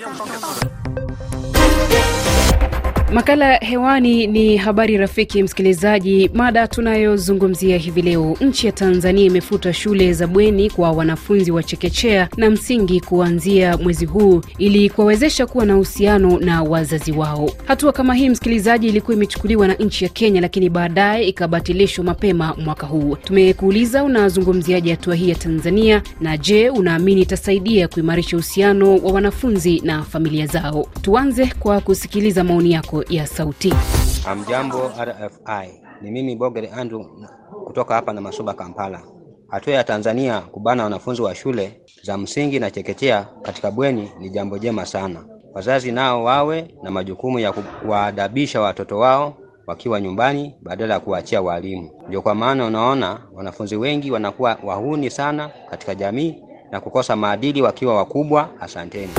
大哥大哥 Makala hewani ni habari rafiki msikilizaji. Mada tunayozungumzia hivi leo, nchi ya Tanzania imefuta shule za bweni kwa wanafunzi wa chekechea na msingi kuanzia mwezi huu ili kuwawezesha kuwa na uhusiano na wazazi wao. Hatua kama hii, msikilizaji, ilikuwa imechukuliwa na nchi ya Kenya, lakini baadaye ikabatilishwa mapema mwaka huu. Tumekuuliza unazungumziaje hatua hii ya Tanzania, na je, unaamini itasaidia kuimarisha uhusiano wa wanafunzi na familia zao? Tuanze kwa kusikiliza maoni yako ya sauti. Amjambo RFI, ni mimi Bogere Andrew kutoka hapa na Masuba, Kampala. Hatua ya Tanzania kubana wanafunzi wa shule za msingi na chekechea katika bweni ni jambo jema sana. Wazazi nao wawe na majukumu ya kuwaadabisha watoto wao wakiwa nyumbani badala ya kuwaachia walimu. Ndio kwa maana unaona wanafunzi wengi wanakuwa wahuni sana katika jamii na kukosa maadili wakiwa wakubwa. Asanteni.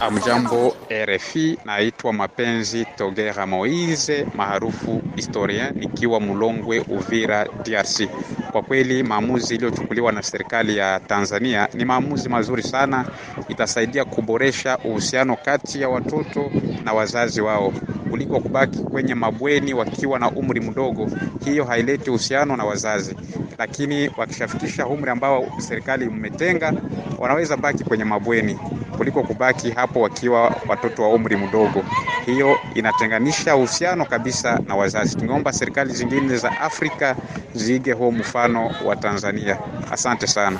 Amjambo RFI, naitwa Mapenzi Togera Moise maarufu historien, nikiwa Mulongwe, Uvira, DRC. Kwa kweli maamuzi iliyochukuliwa na serikali ya Tanzania ni maamuzi mazuri sana, itasaidia kuboresha uhusiano kati ya watoto na wazazi wao kuliko kubaki kwenye mabweni wakiwa na umri mdogo. Hiyo haileti uhusiano na wazazi, lakini wakishafikisha umri ambao serikali imetenga, wanaweza baki kwenye mabweni kuliko kubaki hapo wakiwa watoto wa umri mdogo. Hiyo inatenganisha uhusiano kabisa na wazazi. Tungeomba serikali zingine za Afrika ziige huo mfano wa Tanzania. Asante sana.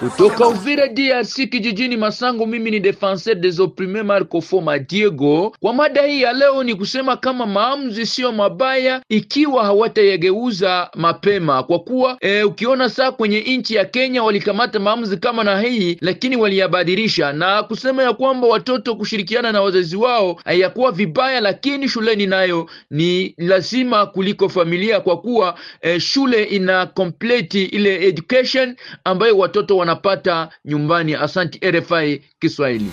Kutoka Uvira DRC kijijini Masango, mimi ni defenseur des opprimes Marco Foma Diego. Kwa mada hii ya leo ni kusema kama maamuzi siyo mabaya ikiwa hawatayageuza mapema, kwa kuwa e, ukiona saa kwenye nchi ya Kenya walikamata maamuzi kama na hii, lakini waliyabadilisha na kusema ya kwamba watoto kushirikiana na wazazi wao hayakuwa vibaya, lakini shuleni nayo ni lazima kuliko familia, kwa kuwa e, shule ina complete ile education ambayo watoto wanapata nyumbani. Asanti RFI Kiswahili.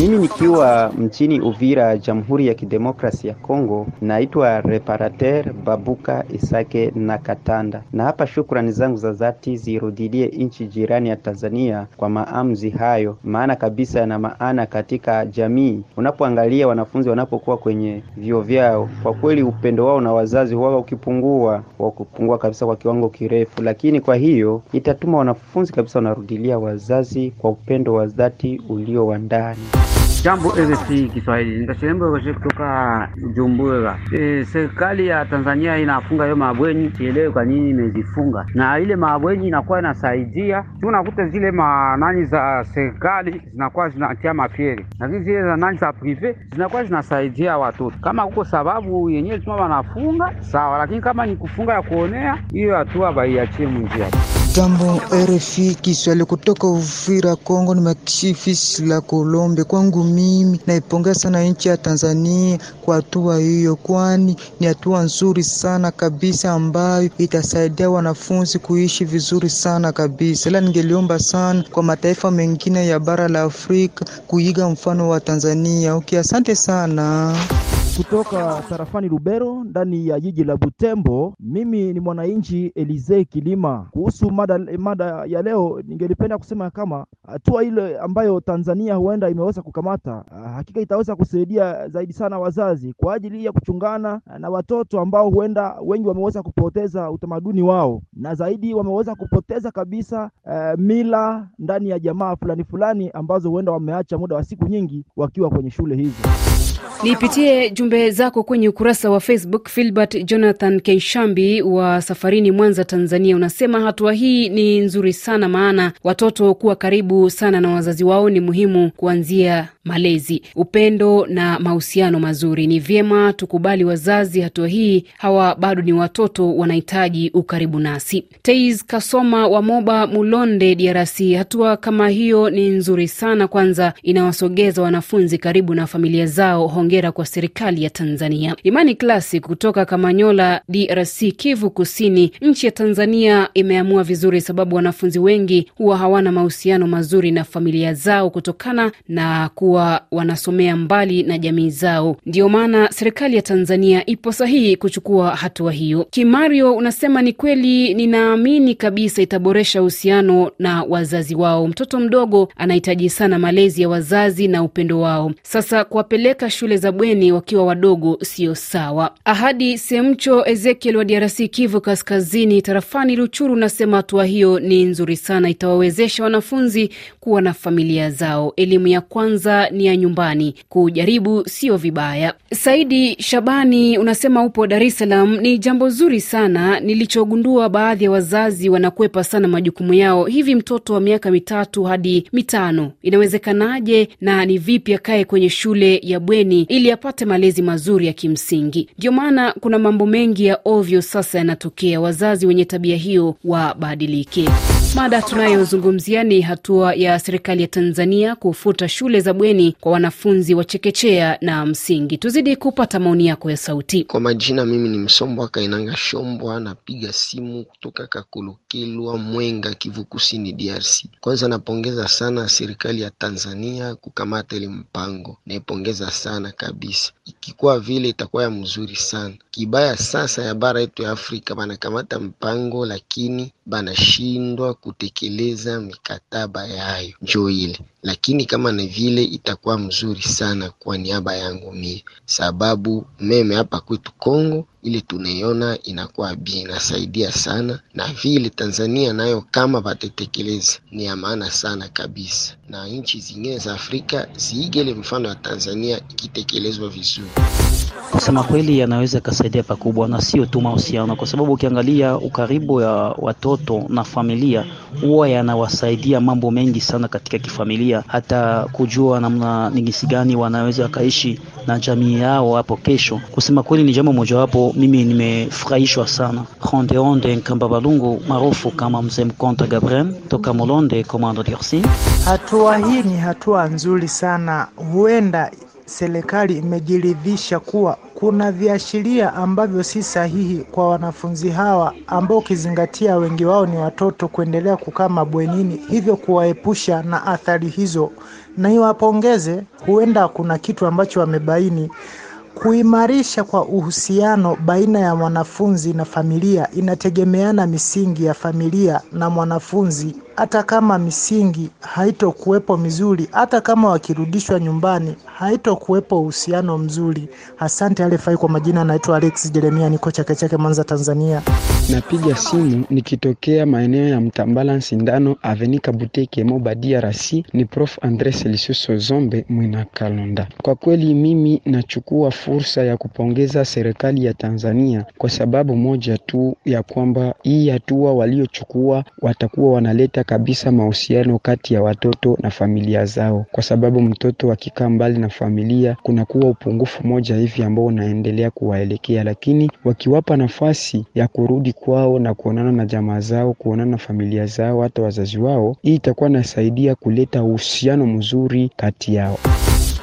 Mimi nikiwa mchini Uvira, Jamhuri ya Kidemokrasi ya Kongo, naitwa Reparater Babuka Isake na Katanda, na hapa shukrani zangu za dhati zirudilie nchi jirani ya Tanzania kwa maamuzi hayo, maana kabisa yana maana katika jamii. Unapoangalia wanafunzi wanapokuwa kwenye vyuo vyao, kwa kweli upendo wao na wazazi huwa ukipungua, wakupungua kabisa kwa kiwango kirefu, lakini kwa hiyo itatuma wanafunzi kabisa wanarudilia wazazi kwa upendo wa dhati ulio wa ndani. Jambo RFI Kiswahili, nikashembe washe kutoka Jumbura. E, serikali ya Tanzania inafunga hiyo mabweni, sielewe kwa nini imezifunga, na ile mabweni inakuwa inasaidia tu, nakuta zile manani za serikali zinakuwa zinatia mapieri, lakini zile za nani za prive zinakuwa zinasaidia watoto. Kama kuko sababu yenyewe tuma wanafunga sawa, lakini kama ni kufunga ya kuonea, hiyo hatua baiachie munjia. Jambo RFI Kiswahili kutoka Uvira Kongo, ni Makishifisi la Kolombe. Kwangu mimi naipongeza sana nchi ya Tanzania kwa hatua hiyo, kwani ni hatua nzuri sana kabisa ambayo itasaidia wanafunzi kuishi vizuri sana kabisa. Ila ningeliomba sana kwa mataifa mengine ya bara la Afrika kuiga mfano wa Tanzania. Okay, asante sana. Kutoka tarafani Lubero ndani ya jiji la Butembo, mimi ni mwananchi Elize Kilima. Kuhusu mada, mada ya leo, ningelipenda kusema kama hatua ile ambayo Tanzania huenda imeweza kukamata, hakika itaweza kusaidia zaidi sana wazazi kwa ajili ya kuchungana na watoto ambao huenda wengi wameweza kupoteza utamaduni wao na zaidi wameweza kupoteza kabisa uh, mila ndani ya jamaa fulani fulani ambazo huenda wameacha muda wa siku nyingi wakiwa kwenye shule hizo. Nipitie jumbe zako kwenye ukurasa wa Facebook. Filbert Jonathan Kenshambi wa Safarini, Mwanza, Tanzania, unasema hatua hii ni nzuri sana, maana watoto kuwa karibu sana na wazazi wao ni muhimu kuanzia malezi, upendo na mahusiano mazuri. Ni vyema tukubali wazazi hatua hii, hawa bado ni watoto, wanahitaji ukaribu nasi. Teis Kasoma wa Moba Mulonde, DRC, hatua kama hiyo ni nzuri sana. Kwanza inawasogeza wanafunzi karibu na familia zao. Hongera kwa serikali serikali ya Tanzania. Imani Klasi kutoka Kamanyola, DRC, Kivu Kusini. Nchi ya Tanzania imeamua vizuri, sababu wanafunzi wengi huwa hawana mahusiano mazuri na familia zao kutokana na kuwa wanasomea mbali na jamii zao. Ndiyo maana serikali ya Tanzania ipo sahihi kuchukua hatua hiyo. Kimario unasema ni kweli, ninaamini kabisa itaboresha uhusiano na wazazi wao. Mtoto mdogo anahitaji sana malezi ya wazazi na upendo wao. Sasa kuwapeleka shule za bweni wakiwa wadogo sio sawa. Ahadi Semcho Ezekiel wa DRC, Kivu Kaskazini, tarafani Ruchuru, unasema hatua hiyo ni nzuri sana, itawawezesha wanafunzi kuwa na familia zao. Elimu ya kwanza ni ya nyumbani, kujaribu sio vibaya. Saidi Shabani unasema upo Dar es Salaam, ni jambo zuri sana. Nilichogundua baadhi ya wazazi wanakwepa sana majukumu yao. Hivi mtoto wa miaka mitatu hadi mitano inawezekanaje, na ni vipi akae kwenye shule ya bweni ili apate malezi mazuri ya kimsingi? Ndio maana kuna mambo mengi ya ovyo sasa yanatokea. Wazazi wenye tabia hiyo wabadilike. Mada tunayozungumzia ni hatua ya serikali ya Tanzania kufuta shule za bweni kwa wanafunzi wa chekechea na msingi. Tuzidi kupata maoni yako ya sauti. Kwa majina, mimi ni Msombwa Kainanga Shombwa, napiga simu kutoka Kakolokelwa, Mwenga, Kivu Kusini, DRC. Kwanza napongeza sana serikali ya Tanzania kukamata ile mpango, naipongeza sana kabisa. Ikikuwa vile itakuwa ya mzuri sana. Kibaya sasa ya bara yetu ya Afrika banakamata mpango, lakini banashindwa kutekeleza mikataba yayo, njo ile. Lakini kama ni vile itakuwa mzuri sana kwa niaba yangu mie, sababu meme hapa kwetu Kongo ile tunaiona inakuwa bia, inasaidia sana, na vile Tanzania nayo kama watatekeleza ni ya maana sana kabisa, na nchi zingine za Afrika ziige ile mfano ya Tanzania ikitekelezwa vizuri. Kusema kweli, yanaweza kasaidia pakubwa, na sio tu mahusiano, kwa sababu ukiangalia ukaribu ya watoto na familia huwa yanawasaidia mambo mengi sana katika kifamilia, hata kujua namna ni jinsi gani wanaweza wakaishi na jamii yao hapo kesho. Kusema kweli, ni jambo mojawapo mimi nimefurahishwa sana. Ronde Onde Nkamba Balungu maarufu kama Mzee Mkonta Gabriel toka Molonde Komando DRC. Hatua hii ni hatua nzuri sana, huenda serikali imejiridhisha kuwa kuna viashiria ambavyo si sahihi kwa wanafunzi hawa ambao ukizingatia wengi wao ni watoto kuendelea kukaa mabwenini, hivyo kuwaepusha na athari hizo, na iwapongeze. Huenda kuna kitu ambacho wamebaini. Kuimarisha kwa uhusiano baina ya mwanafunzi na familia inategemeana misingi ya familia na mwanafunzi. Hata kama misingi haitokuwepo mizuri, hata kama wakirudishwa nyumbani haitokuwepo uhusiano mzuri. Asante alefai. Kwa majina anaitwa Alex Jeremia, niko Chake Chake, Mwanza, Tanzania. Napiga simu nikitokea maeneo ya Mtambala Sindano Avenika Buteke Moba DRC. Ni Prof Andre Celsius Zombe Mwina Kalonda. Kwa kweli mimi nachukua fursa ya kupongeza serikali ya Tanzania kwa sababu moja tu ya kwamba hii hatua waliochukua watakuwa wanaleta kabisa mahusiano kati ya watoto na familia zao, kwa sababu mtoto akikaa mbali na familia kunakuwa upungufu moja hivi ambao unaendelea kuwaelekea, lakini wakiwapa nafasi ya kurudi kwao na kuonana na jamaa zao, kuonana na familia zao, hata wazazi wao, hii itakuwa nasaidia kuleta uhusiano mzuri kati yao.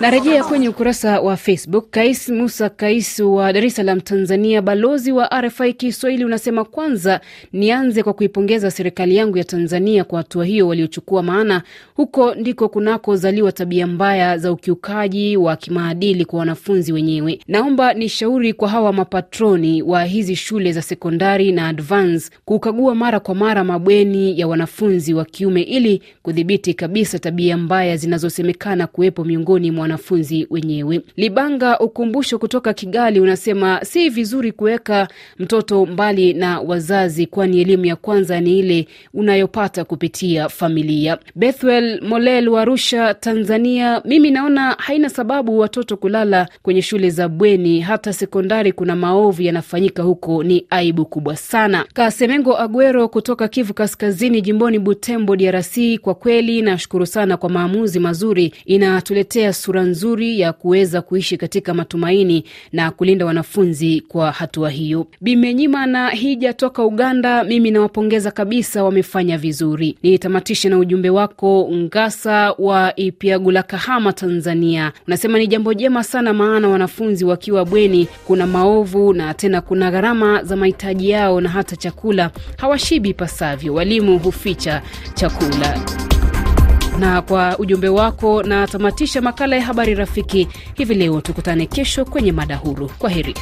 Narejea kwenye ukurasa wa Facebook. Kais Musa Kais wa Dar es Salaam, Tanzania, balozi wa RFI Kiswahili, unasema kwanza nianze kwa kuipongeza serikali yangu ya Tanzania kwa hatua hiyo waliochukua, maana huko ndiko kunakozaliwa tabia mbaya za ukiukaji wa kimaadili kwa wanafunzi wenyewe. Naomba nishauri kwa hawa mapatroni wa hizi shule za sekondari na advance kukagua mara kwa mara mabweni ya wanafunzi wa kiume ili kudhibiti kabisa tabia mbaya zinazosemekana kuwepo miongoni mwa wanafunzi wenyewe. Libanga Ukumbusho kutoka Kigali unasema si vizuri kuweka mtoto mbali na wazazi, kwani elimu ya kwanza ni ile unayopata kupitia familia. Bethwel Molel wa Arusha, Tanzania, mimi naona haina sababu watoto kulala kwenye shule za bweni. Hata sekondari kuna maovu yanafanyika huko, ni aibu kubwa sana. Kasemengo Agwero kutoka Kivu Kaskazini, jimboni Butembo, DRC, kwa kweli nashukuru sana kwa maamuzi mazuri, inatuletea sura sura nzuri ya kuweza kuishi katika matumaini na kulinda wanafunzi kwa hatua hiyo. Bimenyima na Hija toka Uganda, mimi nawapongeza kabisa, wamefanya vizuri. Nitamatishe na ujumbe wako Ngasa wa Ipiagula, Kahama, Tanzania. Unasema ni jambo jema sana, maana wanafunzi wakiwa bweni kuna maovu na tena kuna gharama za mahitaji yao na hata chakula hawashibi pasavyo, walimu huficha chakula na kwa ujumbe wako na tamatisha makala ya habari rafiki hivi leo. Tukutane kesho kwenye mada huru. Kwa heri.